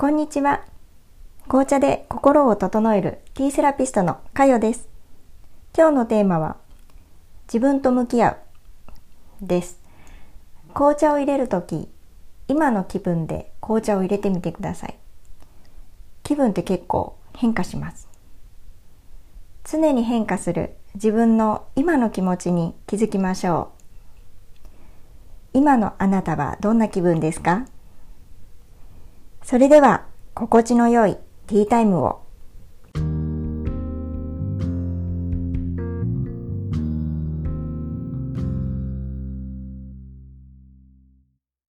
こんにちは。紅茶で心を整えるティーセラピストのかよです。今日のテーマは、自分と向き合うです。紅茶を入れるとき、今の気分で紅茶を入れてみてください。気分って結構変化します。常に変化する自分の今の気持ちに気づきましょう。今のあなたはどんな気分ですか？それでは、心地の良いティータイムを。